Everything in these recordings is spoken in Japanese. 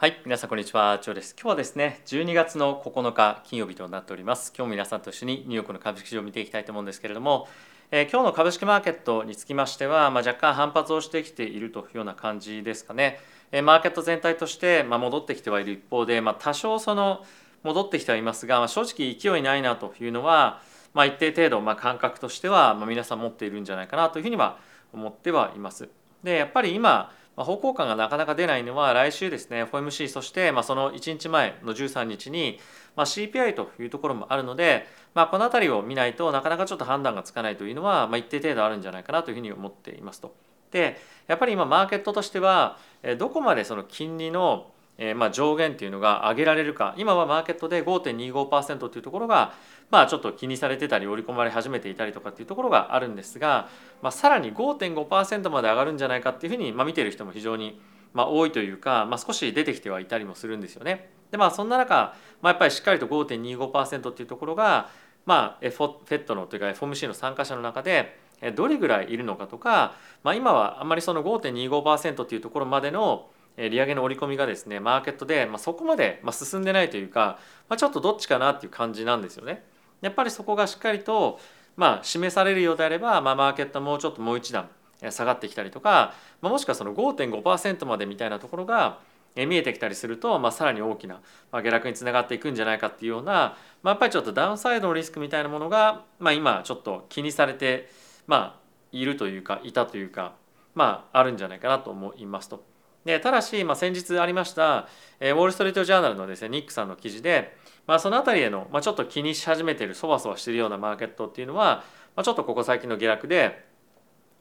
はい、皆さんこんにちは、ジョーです。今日はですね、12月の9日金曜日となっております。今日も皆さんと一緒にニューヨークの株式市場を見ていきたいと思うんですけれども、えー今日の株式マーケットにつきましては、まあ、若干反発をしてきているというような感じですかね。えーマーケット全体として、まあ、戻ってきてはいる一方で、まあ、多少その戻ってきてはいますが、まあ、正直勢いないなというのは、まあ、一定程度、まあ、感覚としては、まあ、皆さん持っているんじゃないかなというふうには思ってはいます。でやっぱり今まあ方向感がなかなか出ないのは来週ですね FOMC そしてまあその1日前の13日にまあ CPI というところもあるので、まあ、この辺りを見ないとなかなかちょっと判断がつかないというのはまあ一定程度あるんじゃないかなというふうに思っていますと。でやっぱり今マーケットとしてはどこまでその金利のえーまあ上限っていうのが上げられるか今はマーケットで5.25%というところがまあちょっと気にされてたり織り込まれ始めていたりとかっていうところがあるんですが、まあ、さらに5.5%まで上がるんじゃないかっていうふうに、まあ、見てる人も非常にまあ多いというか、まあ、少し出てきてはいたりもするんですよね。でまあそんな中、まあ、やっぱりしっかりと5.25%っていうところが、まあ、フォ FED のというか FOMC の参加者の中でどれぐらいいるのかとか、まあ、今はあんまりその5.25%っていうところまでの利上げの織り込みがですねマーケットで、まあ、そこまでま進んでないというか、まあ、ちょっとどっちかなっていう感じなんですよね。やっぱりそこがしっかりと、まあ、示されるようであれば、まあ、マーケットもうちょっともう一段下がってきたりとか、まあ、もしくはその5.5%までみたいなところが見えてきたりすると、まあ、さらに大きな下落につながっていくんじゃないかっていうような、まあ、やっぱりちょっとダウンサイドのリスクみたいなものが、まあ、今ちょっと気にされて、まあ、いるというかいたというか、まあ、あるんじゃないかなと思いますと。でただし、まあ、先日ありました、えーウォール・ストリート・ジャーナルのですねニックさんの記事で、まあ、その辺りへの、まあ、ちょっと気にし始めているそわそわしているようなマーケットっていうのは、まあ、ちょっとここ最近の下落で、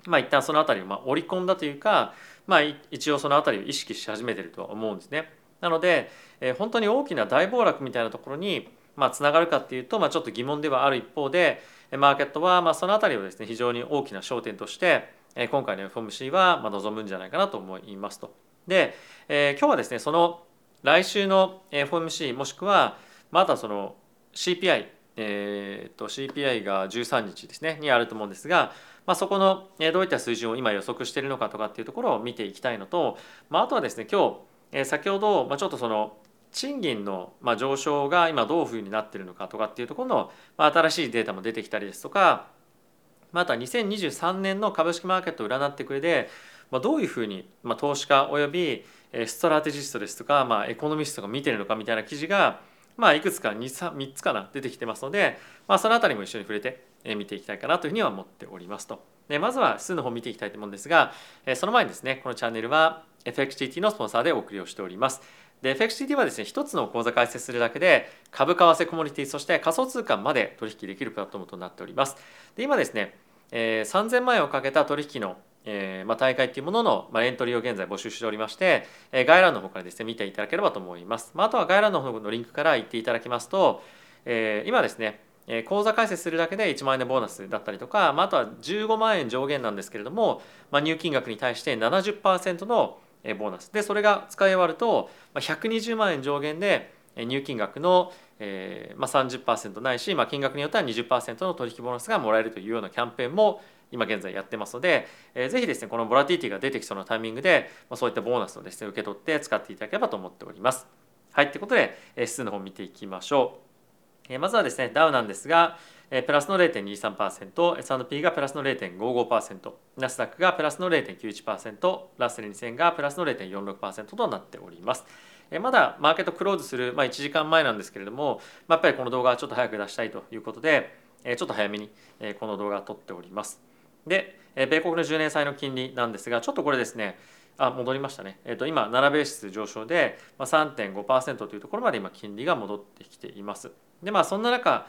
まあ、一旦その辺りをまあ織り込んだというか、まあ、一応その辺りを意識し始めているとは思うんですね。なので、えー本当に大きな大暴落みたいなところにまあつながるかっていうと、まあ、ちょっと疑問ではある一方でマーケットはまあその辺りをですね非常に大きな焦点として今回の FOMC は望むんじゃないかなと思いますと。で、えー今日はですねその来週の FOMC もしくはまたその CPI えー、と CPI が13日ですねにあると思うんですが、まあ、そこのどういった水準を今予測しているのかとかっていうところを見ていきたいのと、まあ、あとはですね今日、えー先ほど、まあ、ちょっとその賃金の上昇が今どういうふうになっているのかとかっていうところのまあ新しいデータも出てきたりですとかまた2023年の株式マーケットを占ってくれで、まあ、どういうふうに、まあ、投資家およびストラテジストですとか、まあ、エコノミストが見てるのかみたいな記事が、まあ、いくつか 3, 3つかな出てきてますので、まあ、そのあたりも一緒に触れて見ていきたいかなというふうには思っておりますと。でまずは数の方見ていきたいと思うんですが、その前にですねこのチャンネルは FXTT のスポンサーでお送りをしております。で FXTT はですね一つの口座開設するだけで株為替コモディティそして仮想通貨まで取引できるプラットフォームとなっております。で今ですね、えー3000万円をかけた取引のえーまあ、大会っていうものの、まあ、エントリーを現在募集しておりまして、えー概要欄の方からですね見ていただければと思います。まあ、あとは概要欄の方のリンクから行っていただきますと、えー今ですねえー口座開設するだけで1万円のボーナスだったりとか、まあ、あとは15万円上限なんですけれども、まあ、入金額に対して70%のボーナスでそれが使い終わると120万円上限で入金額のえーまあ、30%ないし、まあ、金額によっては20%の取引ボーナスがもらえるというようなキャンペーンも今現在やってますので、えーぜひですねこのボラティティが出てきそうなタイミングで、まあ、そういったボーナスをですね受け取って使っていただければと思っております。はいということで、えー指数の方見ていきましょう。えーまずはですねダウなんですが、えープラスの0.23%、S&P がプラスの0.55%、ナスダックがプラスの0.91%、ラッセル2000がプラスの0.46%となっております。まだマーケットクローズする、まあ、1時間前なんですけれども、まあ、やっぱりこの動画はちょっと早く出したいということで、ちょっと早めにこの動画を撮っております。で、えー米国の10年債の金利なんですが、ちょっとこれですね、あ戻りましたね、えー、と今7ベーシス上昇で、まあ、3.5%というところまで今金利が戻ってきています。でまあそんな中、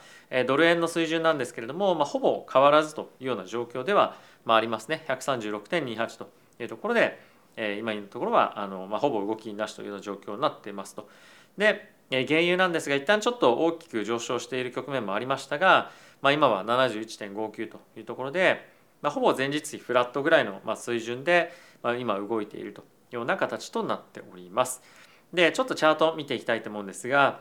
ドル円の水準なんですけれども、まあ、ほぼ変わらずというような状況では、まあ、ありますね136.28というところで、えー今のところはあの、まあ、ほぼ動きなしというような状況になっていますと。で原油なんですが一旦ちょっと大きく上昇している局面もありましたが、まあ、今は71.59というところで、まあ、ほぼ前日比フラットぐらいのまあ水準で、まあ、今動いているというような形となっております。でちょっとチャート見ていきたいと思うんですが、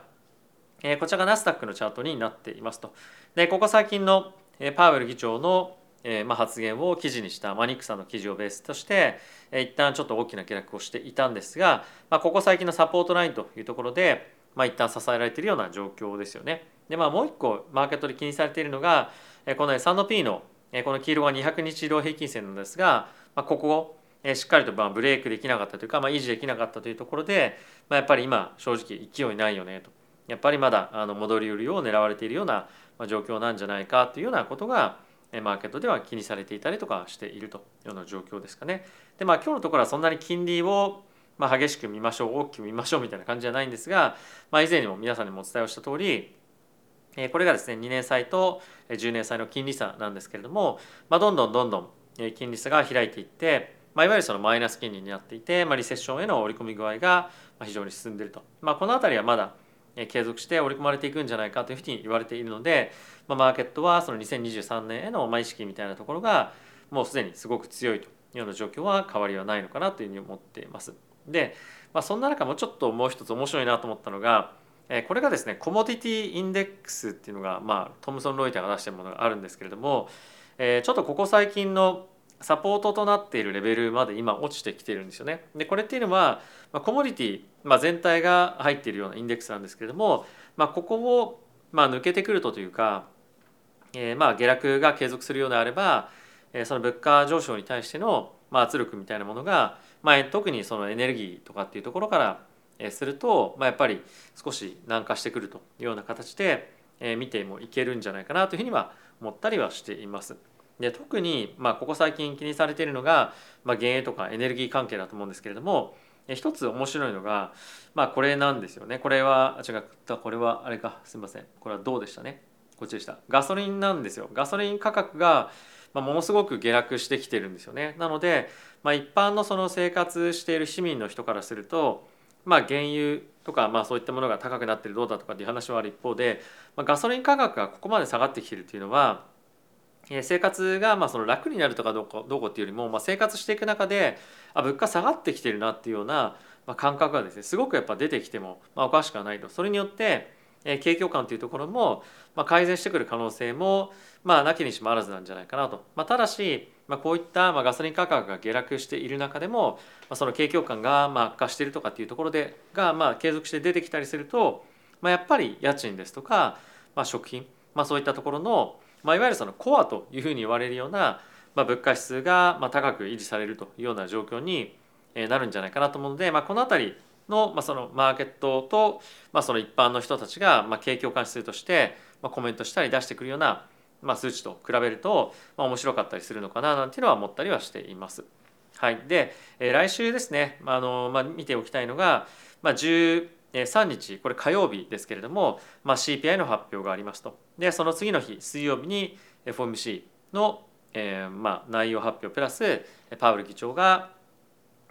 えーこちらがナスダックのチャートになっていますと。でここ最近のパウエル議長のえー、まあ、発言を記事にしたマニックさんの記事をベースとして、えー、一旦ちょっと大きな下落をしていたんですが、まあ、ここ最近のサポートラインというところで、まあ、一旦支えられているような状況ですよね。でまあもう一個マーケットで気にされているのが、え、この S&P の、この黄色が200日移動平均線なんですが、まあ、ここをしっかりとまあブレイクできなかったというか、まあ、維持できなかったというところで、まあ、やっぱり今正直勢いないよねとやっぱりまだあの戻り売りを狙われているような状況なんじゃないかというようなことがマーケットでは気にされていたりとかしているというような状況ですかね。でまあ今日のところはそんなに金利をまあ激しく見ましょう大きく見ましょうみたいな感じじゃないんですが、まあ、以前にも皆さんにもお伝えをした通りこれがですね2年債と10年債の金利差なんですけれども、まあ、どんどんどんどん金利差が開いていって、まあ、いわゆるそのマイナス金利になっていて、まあ、リセッションへの織り込み具合が非常に進んでいると、まあ、この辺りはまだ継続して織り込まれていくんじゃないかというふうに言われているので、まあ、マーケットはその2023年への意識みたいなところがもうすでにすごく強いというような状況は変わりはないのかなというふうに思っています。で、まあ、そんな中もちょっともう一つ面白いなと思ったのがこれがですねコモディティインデックスっていうのが、まあ、トムソン・ロイターが出しているものがあるんですけれどもちょっとここ最近のサポートとなっているレベルまで今落ちてきてるんですよね。でこれっていうのは、まあ、コモディティ、まあ、全体が入っているようなインデックスなんですけれども、まあ、ここをまあ抜けてくるとというか、えー、まあ下落が継続するようであれば、え、その物価上昇に対してのまあ圧力みたいなものが、まあ、特にそのエネルギーとかっていうところからすると、まあ、やっぱり少し軟化してくるというような形で見てもいけるんじゃないかなというふうには思ったりはしています。で特にまあここ最近気にされているのが、まあ、原油とかエネルギー関係だと思うんですけれども一つ面白いのが、まあ、これなんですよね。これは違ったこれはあれかすみません。これはどうでしたね？こっちでした。ガソリンなんですよ。ガソリン価格がまものすごく下落してきてるんですよね。なので、まあ、一般のその生活している市民の人からすると、まあ、原油とか、まあ、そういったものが高くなってるどうだとかっていう話はある一方で、まあ、ガソリン価格がここまで下がってきてるっていうのは生活がまあその楽になるとかどうこどうこっていうよりも、まあ、生活していく中であ物価下がってきてるなっていうような感覚がですねすごくやっぱ出てきてもまあおかしくはないと。それによって景況感というところもまあ改善してくる可能性もまあなきにしもあらずなんじゃないかなと、まあ、ただし、まあ、こういったまあガソリン価格が下落している中でも、まあ、その景況感がまあ悪化しているとかっていうところでがまあ継続して出てきたりすると、まあ、やっぱり家賃ですとか、まあ、食品、まあ、そういったところのまあ、いわゆるそのコアというふうに言われるような、まあ、物価指数がまあ高く維持されるというような状況になるんじゃないかなと思うので、まあ、この辺りの,、まあそのマーケットと、まあ、その一般の人たちが、まあ、景況感指数として、まあ、コメントしたり出してくるような、まあ、数値と比べると、まあ、面白かったりするのかななんていうのは思ったりはしています。はい、で、えー、来週ですねあの、まあ、見ておきたいのが、まあ、13日これ火曜日ですけれども、まあ、CPI の発表がありますとでその次の日水曜日に FOMC の、えーまあ、内容発表プラスパウエル議長が、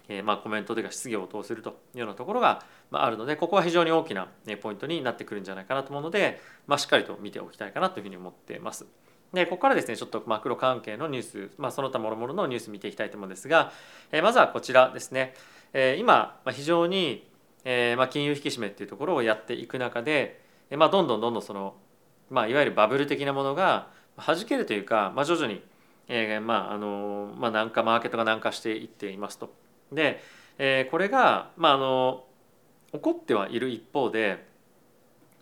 えまあ、コメントというか質疑応答するというようなところが、まあ、るのでここは非常に大きなポイントになってくるんじゃないかなと思うので、まあ、しっかりと見ておきたいかなというふうに思っています。でここからですねちょっとマクロ関係のニュース、まあ、その他もろもろのニュース見ていきたいと思うんですが、え、まずはこちらですね、え、今、非常にえま、金融引き締めっていうところをやっていく中で、まあ、どんどんどんどんその、まあ、いわゆるバブル的なものが弾けるというか、まあ、徐々に、えまああのまあ、南下マーケットが南下していっていますと。で、えー、これが、まあ、あの起こってはいる一方で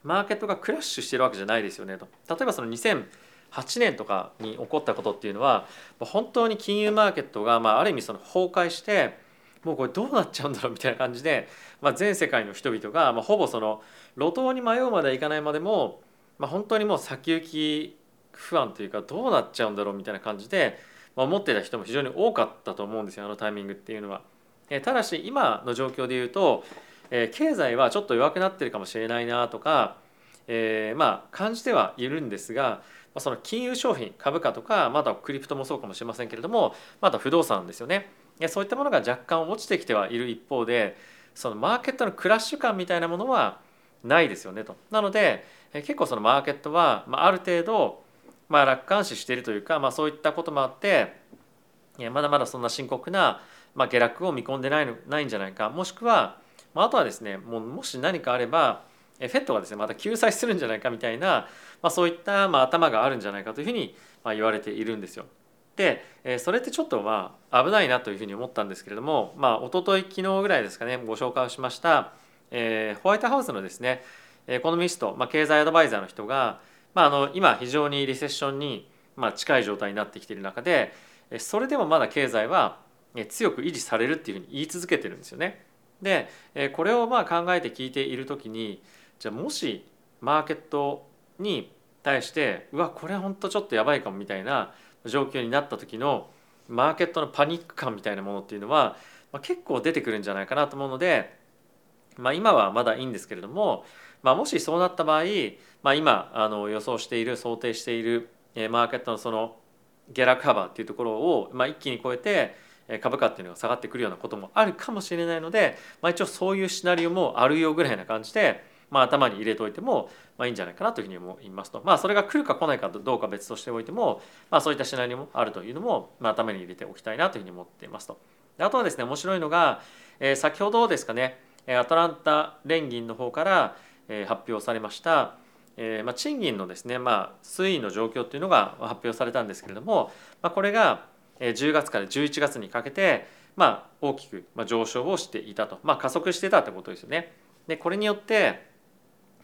マーケットがクラッシュしてるわけじゃないですよねと。例えばその2008年とかに起こったことっていうのは本当に金融マーケットが、まあ、ある意味その崩壊してもうこれどうなっちゃうんだろうみたいな感じで、まあ、全世界の人々が、まあ、ほぼその路頭に迷うまではいかないまでも、まあ、本当にもう先行き不安というかどうなっちゃうんだろうみたいな感じで、まあ、思ってた人も非常に多かったと思うんですよあのタイミングっていうのは。えただし今の状況で言うと、え、経済はちょっと弱くなってるかもしれないなとか、えー、まあ感じてはいるんですが、その金融商品株価とかまだクリプトもそうかもしれませんけれどもまだ不動産ですよね。そういったものが若干落ちてきてはいる一方でそのマーケットのクラッシュ感みたいなものはないですよねと。なので結構そのマーケットは、あ、ある程度、まあ、楽観視しているというか、まあ、そういったこともあってまだまだそんな深刻な、まあ、下落を見込んでないのないんじゃないかもしくは、まあ、あとはですねもうもし何かあればフェットがですねまた救済するんじゃないかみたいな、まあ、そういった、まあ、頭があるんじゃないかというふうに、まあ、言われているんですよ。でそれってちょっとまあ危ないなというふうに思ったんですけれどもまあ一昨日昨日ぐらいですかねご紹介をしました、えー、ホワイトハウスのですねエコノミスト、まあ、経済アドバイザーの人が、まあ、あの今非常にリセッションにまあ近い状態になってきている中でそれでもまだ経済は強く維持されるっていうふうに言い続けてるんですよね。でこれをまあ考えて聞いている時にじゃあもしマーケットに対してうわこれ本当ちょっとやばいかもみたいな状況になった時のマーケットのパニック感みたいなものっていうのは、まあ、結構出てくるんじゃないかなと思うので、まあ、今はまだいいんですけれども、まあ、もしそうなった場合、まあ、今あの予想している想定しているマーケットのその下落幅っていうところを、まあ、一気に超えて株価っていうのが下がってくるようなこともあるかもしれないので、まあ、一応そういうシナリオもあるよぐらいな感じで、まあ、頭に入れておいても、まあ、いいんじゃないかなというふうに思いますと、まあ、それが来るか来ないかどうか別としておいても、まあ、そういったシナリオもあるというのも、まあ、頭に入れておきたいなというふうに思っていますと。あとはですね面白いのが、えー、先ほどですかねアトランタ連銀の方から、え、発表されました、えーまあ、賃金のですね、まあ、推移の状況というのが発表されたんですけれども、まあ、これが10月から11月にかけて、まあ、大きく上昇をしていたと、まあ、加速してたってことですよね。でこれによって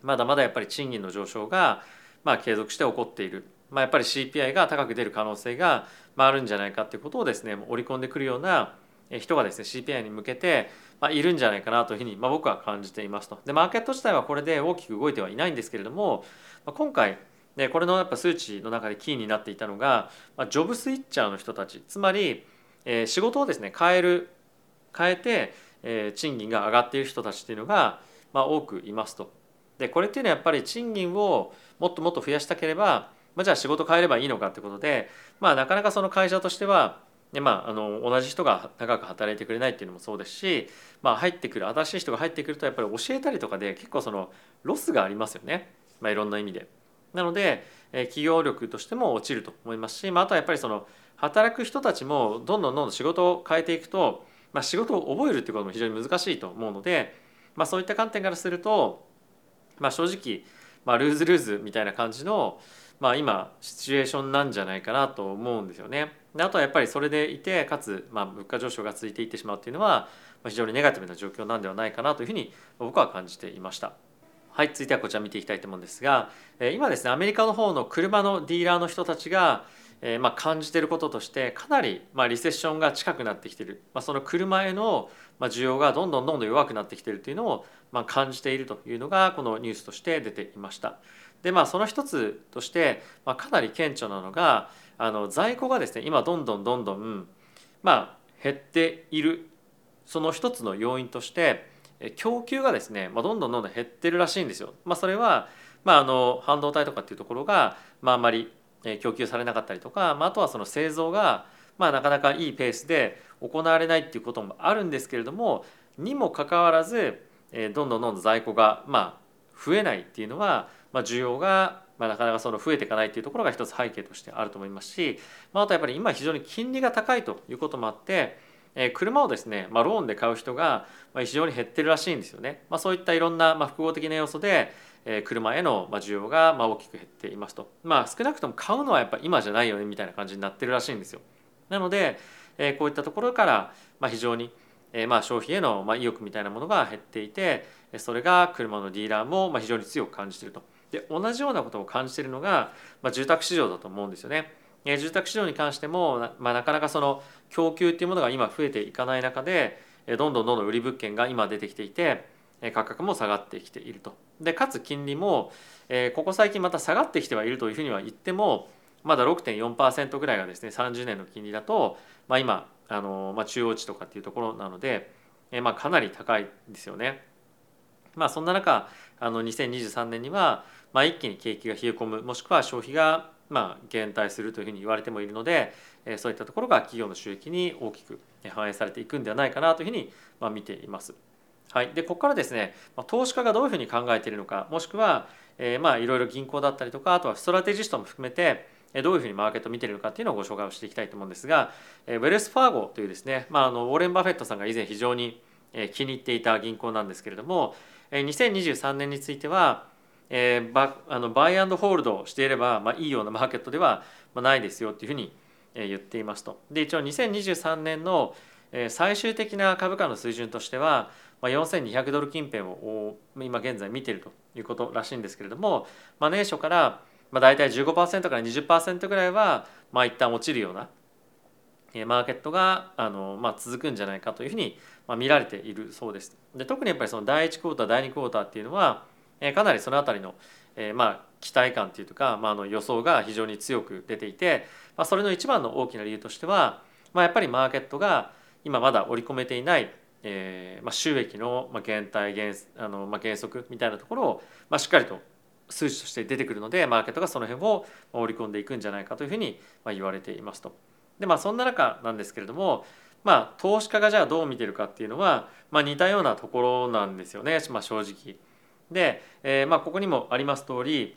まだまだやっぱり賃金の上昇が、まあ、継続して起こっている、まあ、やっぱり CPI が高く出る可能性が、まあ、あるんじゃないかっていうことをですね織り込んでくるような人がですね CPI に向けて、まあ、いるんじゃないかなというふうに、まあ、僕は感じていますと。でマーケット自体はこれで大きく動いてはいないんですけれども、まあ、今回でこれのやっぱ数値の中でキーになっていたのが、まあ、ジョブスイッチャーの人たちつまり、えー、仕事をですね変える変えて、えー、賃金が上がっている人たちっていうのが、まあ、多くいますと。でこれっていうのはやっぱり賃金をもっともっと増やしたければ、まあ、じゃあ仕事変えればいいのかってことで、まあ、なかなかその会社としてはでまあ、あの同じ人が長く働いてくれないっていうのもそうですし、まあ、入ってくる新しい人が入ってくるとやっぱり教えたりとかで結構そのロスがありますよね、まあ、いろんな意味で。なのでえ企業力としても落ちると思いますし、まあ、あとはやっぱりその働く人たちもどんどんどんどん仕事を変えていくと、まあ、仕事を覚えるってことも非常に難しいと思うので、まあ、そういった観点からすると、まあ、正直、まあ、ルーズルーズみたいな感じの、まあ、今シチュエーションなんじゃないかなと思うんですよね。であとはやっぱりそれでいてかつ、まあ、物価上昇が続いていってしまうっていうのは非常にネガティブな状況なんではないかなというふうに僕は感じていました。はい続いてはこちら見ていきたいと思うんですが今ですねアメリカの方の車のディーラーの人たちがえー、まあ、感じていることとしてかなりまあリセッションが近くなってきている、まあ、その車へのまあ需要がどんどんどんどん弱くなってきているというのをまあ感じているというのがこのニュースとして出ていました。でまあその一つとしてまあかなり顕著なのがあの在庫がですね今どんどんどんどんまあ減っているその一つの要因として供給がですね、まあ、どんどんどんどん減ってるらしいんですよ。まあ、それは、まあ、あの半導体とかっていうところが、まあ、あまり供給されなかったりとか、まあ、あとはその製造が、まあ、なかなかいいペースで行われないっていうこともあるんですけれどもにもかかわらずどんどんどんどん在庫が、まあ、増えないっていうのは、まあ、需要が、まあ、なかなかその増えていかないっていうところが一つ背景としてあると思いますし、まあ、あとやっぱり今非常に金利が高いということもあってえ車をですね、まあ、ローンで買う人が非常に減ってるらしいんですよね。まあ、そういったいろんな、ま、複合的な要素でえ車への需要が大きく減っていますと。まあ少なくとも買うのはやっぱ今じゃないよねみたいな感じになってるらしいんですよ。なのでえこういったところから非常にえま消費への意欲みたいなものが減っていてそれが車のディーラーも非常に強く感じてると。で同じようなことを感じてるのがま住宅市場だと思うんですよね。え住宅市場に関しても、まあ、なかなかその供給っていうものが今増えていかない中でえどんどんどんどん売り物件が今出てきていてえ価格も下がってきていると。でかつ金利も、えここ最近また下がってきてはいるというふうには言ってもまだ6.4%ぐらいがですね30年の金利だと、まあ、今あの、まあ、中央値とかっていうところなので、えまあ、かなり高いですよね。まあ、そんな中あの2023年には、まあ、一気に景気が冷え込むもしくは消費がまあ減退するというふうに言われてもいるのでそういったところが企業の収益に大きく反映されていくんではないかなというふうにまあ見ています。はい、でここからですね投資家がどういうふうに考えているのかもしくは、えー、まあいろいろ銀行だったりとかあとはストラテジストも含めてどういうふうにマーケットを見ているのかっていうのをご紹介をしていきたいと思うんですがウェルス・ファーゴというですね、まあ、あのウォーレン・バフェットさんが以前非常に気に入っていた銀行なんですけれども2023年についてはバあのバイアンドホールドしていれば、まあ、いいようなマーケットではないですよっていうふうに言っていますと。で一応2023年の最終的な株価の水準としてはまあ4200ドル近辺を今現在見ているということらしいんですけれども、まあ、年初からまあ大体15%から20%ぐらいはまあ一旦落ちるようなマーケットがあの、まあ、続くんじゃないかというふうに、まあ、見られているそうです。で特にやっぱりその第1クォーター第2クォーターっていうのは、えかなりその辺りの、え、まあ期待感っていうか、まあ、あの予想が非常に強く出ていて、まあ、それの一番の大きな理由としては、まあ、やっぱりマーケットが今まだ織り込めていない、えーまあ、収益の減退減あの、まあ、減速みたいなところを、まあ、しっかりと数値として出てくるのでマーケットがその辺を織り込んでいくんじゃないかというふうに言われていますと。でまあそんな中なんですけれどもまあ投資家がじゃあどう見てるかっていうのは、まあ、似たようなところなんですよね、まあ、正直。で、えー、まあここにもあります通り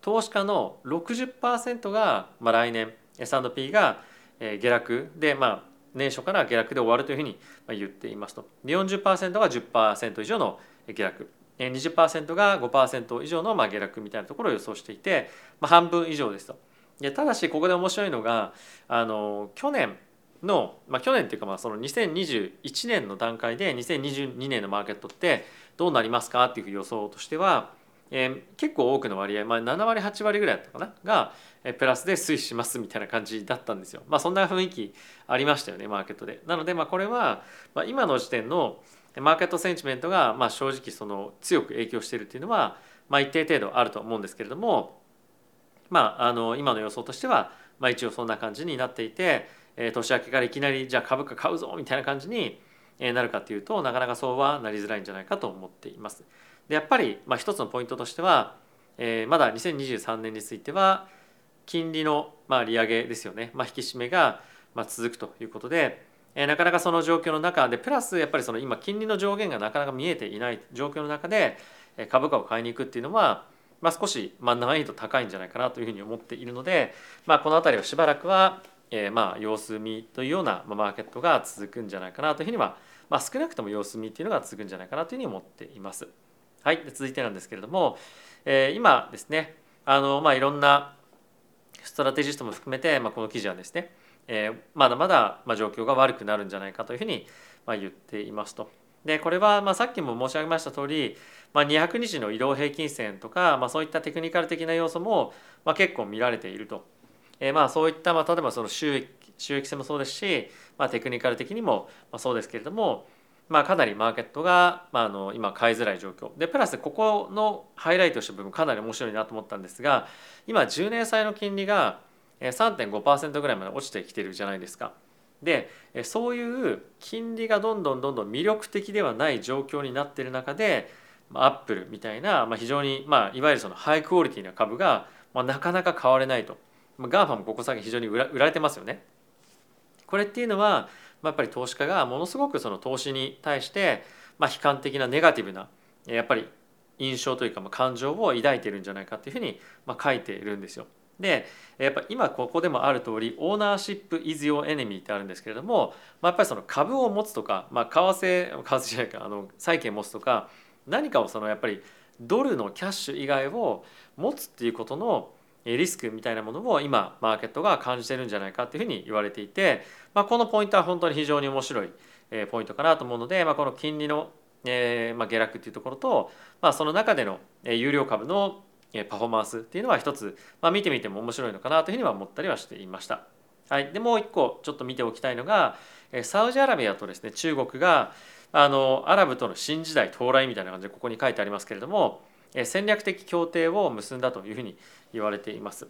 投資家の60%が、まあ、来年 S&P が下落で、まあ、年初から下落で終わるというふうに言っていますと。で40%が10%以上の下落20%が5%以上の下落みたいなところを予想していて、まあ、半分以上ですと。でただしここで面白いのがあの去年の、まあ、去年っていうかまあその2021年の段階で2022年のマーケットってどうなりますかっていう予想としては、えー、結構多くの割合、まあ、7割8割ぐらいだったかな？が、えプラスで推移しますみたいな感じだったんですよ。まあそんな雰囲気ありましたよねマーケットで。なのでまあこれは、まあ、今の時点のマーケットセンチメントがまあ正直その強く影響しているっていうのは、まあ、一定程度あると思うんですけれどもまあ、あの今の予想としては、まあ、一応そんな感じになっていて、え、年明けからいきなりじゃあ株価買うぞみたいな感じになるかっていうとなかなかそうはなりづらいんじゃないかと思っています。でやっぱり、まあ、一つのポイントとしては、えー、まだ2023年については金利の、まあ、利上げですよね、まあ、引き締めが、まあ、続くということで、えー、なかなかその状況の中でプラスやっぱりその今金利の上限がなかなか見えていない状況の中で株価を買いに行くっていうのはまあ、少し、まあ、難易度高いんじゃないかなというふうに思っているので、まあ、この辺りはしばらくは、えー、まあ様子見というようなマーケットが続くんじゃないかなというふうには、まあ、少なくとも様子見っていうのが続くんじゃないかなというふうに思っています。はい、続いてなんですけれども、えー、今ですねあの、まあ、いろんなストラテジストも含めて、まあ、この記事はですね、えー、まだまだまあ状況が悪くなるんじゃないかというふうにまあ言っていますと。でこれはまあさっきも申し上げました通り、まあ、200日の移動平均線とか、まあ、そういったテクニカル的な要素も、まあ、結構見られていると。えー、まあそういった、まあ、例えばその収益収益性もそうですし、まあ、テクニカル的にもそうですけれども、まあ、かなりマーケットが、まあ、あの今買いづらい状況でプラスここのハイライトした部分かなり面白いなと思ったんですが今10年債の金利が3.5%ぐらいまで落ちてきてるじゃないですか。でそういう金利がどんどんどんどん魅力的ではない状況になっている中でアップルみたいな、まあ、非常に、まあ、いわゆるそのハイクオリティな株が、まあ、なかなか買われないと、まあ、ガーファもここ最近非常に売ら売られてますよね。これっていうのは、まあ、やっぱり投資家がものすごくその投資に対して、まあ、悲観的なネガティブなやっぱり印象というか、まあ、感情を抱いているんじゃないかというふうに、まあ、書いているんですよ。でやっぱ今ここでもある通りオーナーシップ・イズ・ヨー・エネミーってあるんですけれども、まあ、やっぱりその株を持つとか、まあ、為替為替じゃないかあの債券持つとか何かをそのやっぱりドルのキャッシュ以外を持つっていうことのリスクみたいなものを今マーケットが感じてるんじゃないかっていうふうに言われていて、まあ、このポイントは本当に非常に面白いポイントかなと思うので、まあ、この金利のえま下落っていうところと、まあ、その中での有料株のパフォーマンスっていうのは一つ、まあ、見てみても面白いのかなというふうには思ったりはしていました。はい、でもう一個ちょっと見ておきたいのがサウジアラビアとですね中国があのアラブとの新時代到来みたいな感じでここに書いてありますけれども戦略的協定を結んだというふうに言われています。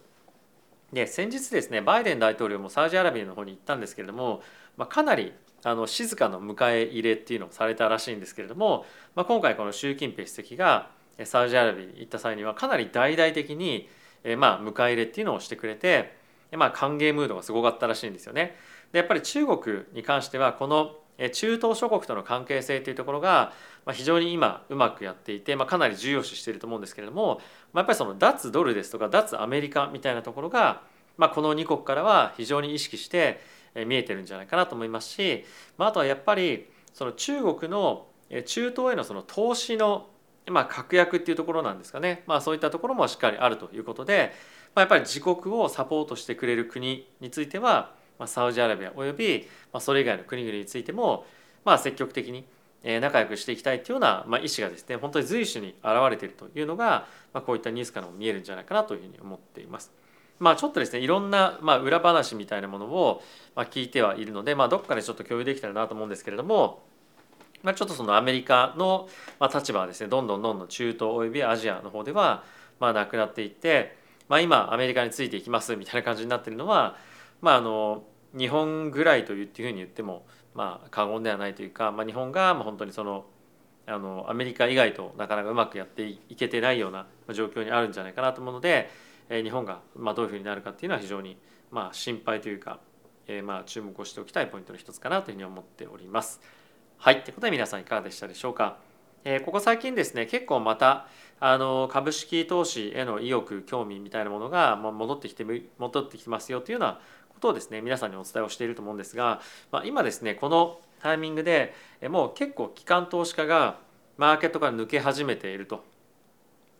で先日ですねバイデン大統領もサウジアラビアの方に行ったんですけれども、まあ、かなりあの静かな迎え入れっていうのをされたらしいんですけれども、まあ、今回この習近平主席がサウジアラビアに行った際にはかなり大々的に、えまあ、迎え入れっていうのをしてくれて、まあ、歓迎ムードがすごかったらしいんですよね。でやっぱり中国に関してはこの中東諸国との関係性というところが非常に今うまくやっていて、まあ、かなり重要視していると思うんですけれども、まあ、やっぱりその脱ドルですとか脱アメリカみたいなところが、まあ、この2国からは非常に意識して見えてるんじゃないかなと思いますし、まあ、あとはやっぱりその中国の中東へのその投資のまあ、確約っていうところなんですかね、まあ、そういったところもしっかりあるということで、まあ、やっぱり自国をサポートしてくれる国については、まあ、サウジアラビアおよび、ま、それ以外の国々についても、まあ、積極的に仲良くしていきたいというような、まあ、意思がですね本当に随所に現れているというのが、まあ、こういったニュースからも見えるんじゃないかなというふうに思っています。まあ、ちょっとですねいろんな、まあ、裏話みたいなものを、まあ、聞いてはいるので、まあ、どっかでちょっと共有できたらなと思うんですけれども、まあ、ちょっとそのアメリカの、まあ、立場はですねどんどんどんどん中東およびアジアの方では、まあ、なくなっていって、まあ、今アメリカについていきますみたいな感じになっているのは、まあ、あの日本ぐらいというふうに言っても、まあ、過言ではないというか、まあ、日本が本当にそのあのアメリカ以外となかなかうまくやっていけてないような状況にあるんじゃないかなと思うので。え日本がまあどういうふうになるかっていうのは非常にまあ心配というか、えまあ注目をしておきたいポイントの一つかなというふうに思っております。はい、ということで皆さんいかがでしたでしょうか？えここ最近ですね結構またあの株式投資への意欲興味みたいなものが戻ってきて戻ってきてますよというようなことをですね皆さんにお伝えをしていると思うんですが、まあ、今ですねこのタイミングでもう結構機関投資家がマーケットから抜け始めていると。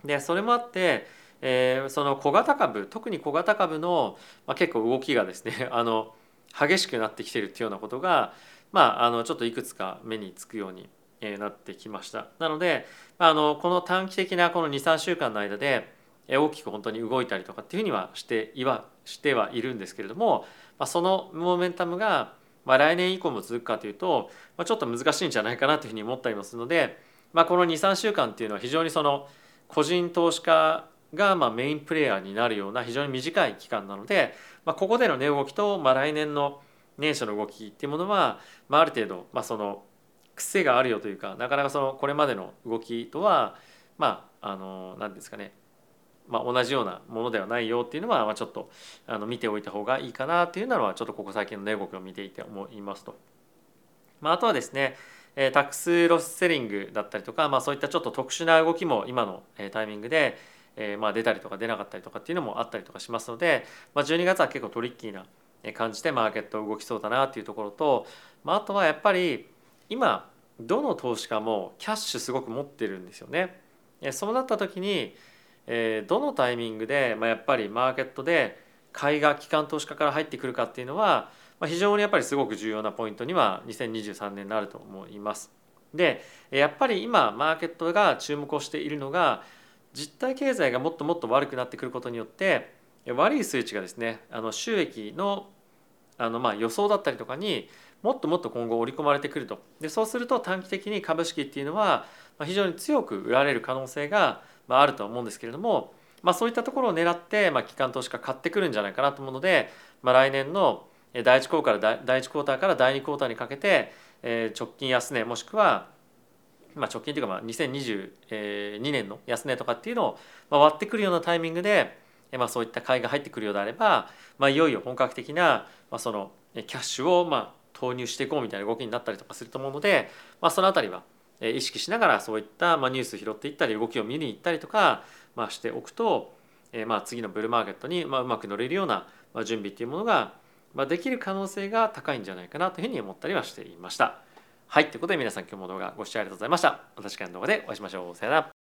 でそれもあってえー、その小型株特に小型株の、まあ、結構動きがですね あの激しくなってきてるっていうようなことが、まあ、あのちょっといくつか目につくようになってきました。なのであのこの短期的なこの23週間の間で大きく本当に動いたりとかっていうふうにはしていはしてはいるんですけれども、まあ、そのモメンタムが、まあ、来年以降も続くかというと、まあ、ちょっと難しいんじゃないかなというふうに思ったりもするので、まあ、この23週間っていうのは非常にその個人投資家がまあメインプレーヤーになるような非常に短い期間なので、まあ、ここでの値動きとまあ来年の年初の動きっていうものは、まあ、ある程度、まあ、その癖があるよというかなかなかそのこれまでの動きとはまああの何ですかねまあ、同じようなものではないよっていうのは、まあ、ちょっとあの見ておいた方がいいかなっていうのはちょっとここ最近の値動きを見ていて思いますと。まあ、あとはですねタックスロスセリングだったりとか、まあ、そういったちょっと特殊な動きも今のタイミングでえ、まあ出たりとか出なかったりとかっていうのもあったりとかしますので、まあ、12月は結構トリッキーな感じでマーケット動きそうだなっていうところと、まあ、あとはやっぱり今どの投資家もキャッシュすごく持ってるんですよね。そうなった時に、えー、どのタイミングで、まあ、やっぱりマーケットで買いが機関投資家から入ってくるかっていうのは、まあ、非常にやっぱりすごく重要なポイントには2023年になると思います。でやっぱり今マーケットが注目をしているのが実体経済がもっともっと悪くなってくることによって悪い数値がですねあの収益のあのまあ予想だったりとかにもっともっと今後織り込まれてくるとでそうすると短期的に株式っていうのは非常に強く売られる可能性がまああると思うんですけれども、まあ、そういったところを狙って、まあ、機関投資家買ってくるんじゃないかなと思うので、まあ、来年の第1クォーターから第1クォーターから第2クォーターにかけて、え直近安値もしくはまあ、直近というかまあ2022年の安値とかっていうのを割ってくるようなタイミングで、まあ、そういった買いが入ってくるようであれば、まあ、いよいよ本格的な、まあ、そのキャッシュをまあ投入していこうみたいな動きになったりとかすると思うので、まあ、その辺りは意識しながらそういったまニュース拾っていったり動きを見に行ったりとかましておくと、えま次のブルーマーケットにまうまく乗れるような準備っていうものがまできる可能性が高いんじゃないかなというふうに思ったりはしていました。はい、ということで皆さん今日も動画ご視聴ありがとうございました。また次回の動画でお会いしましょう。さよなら。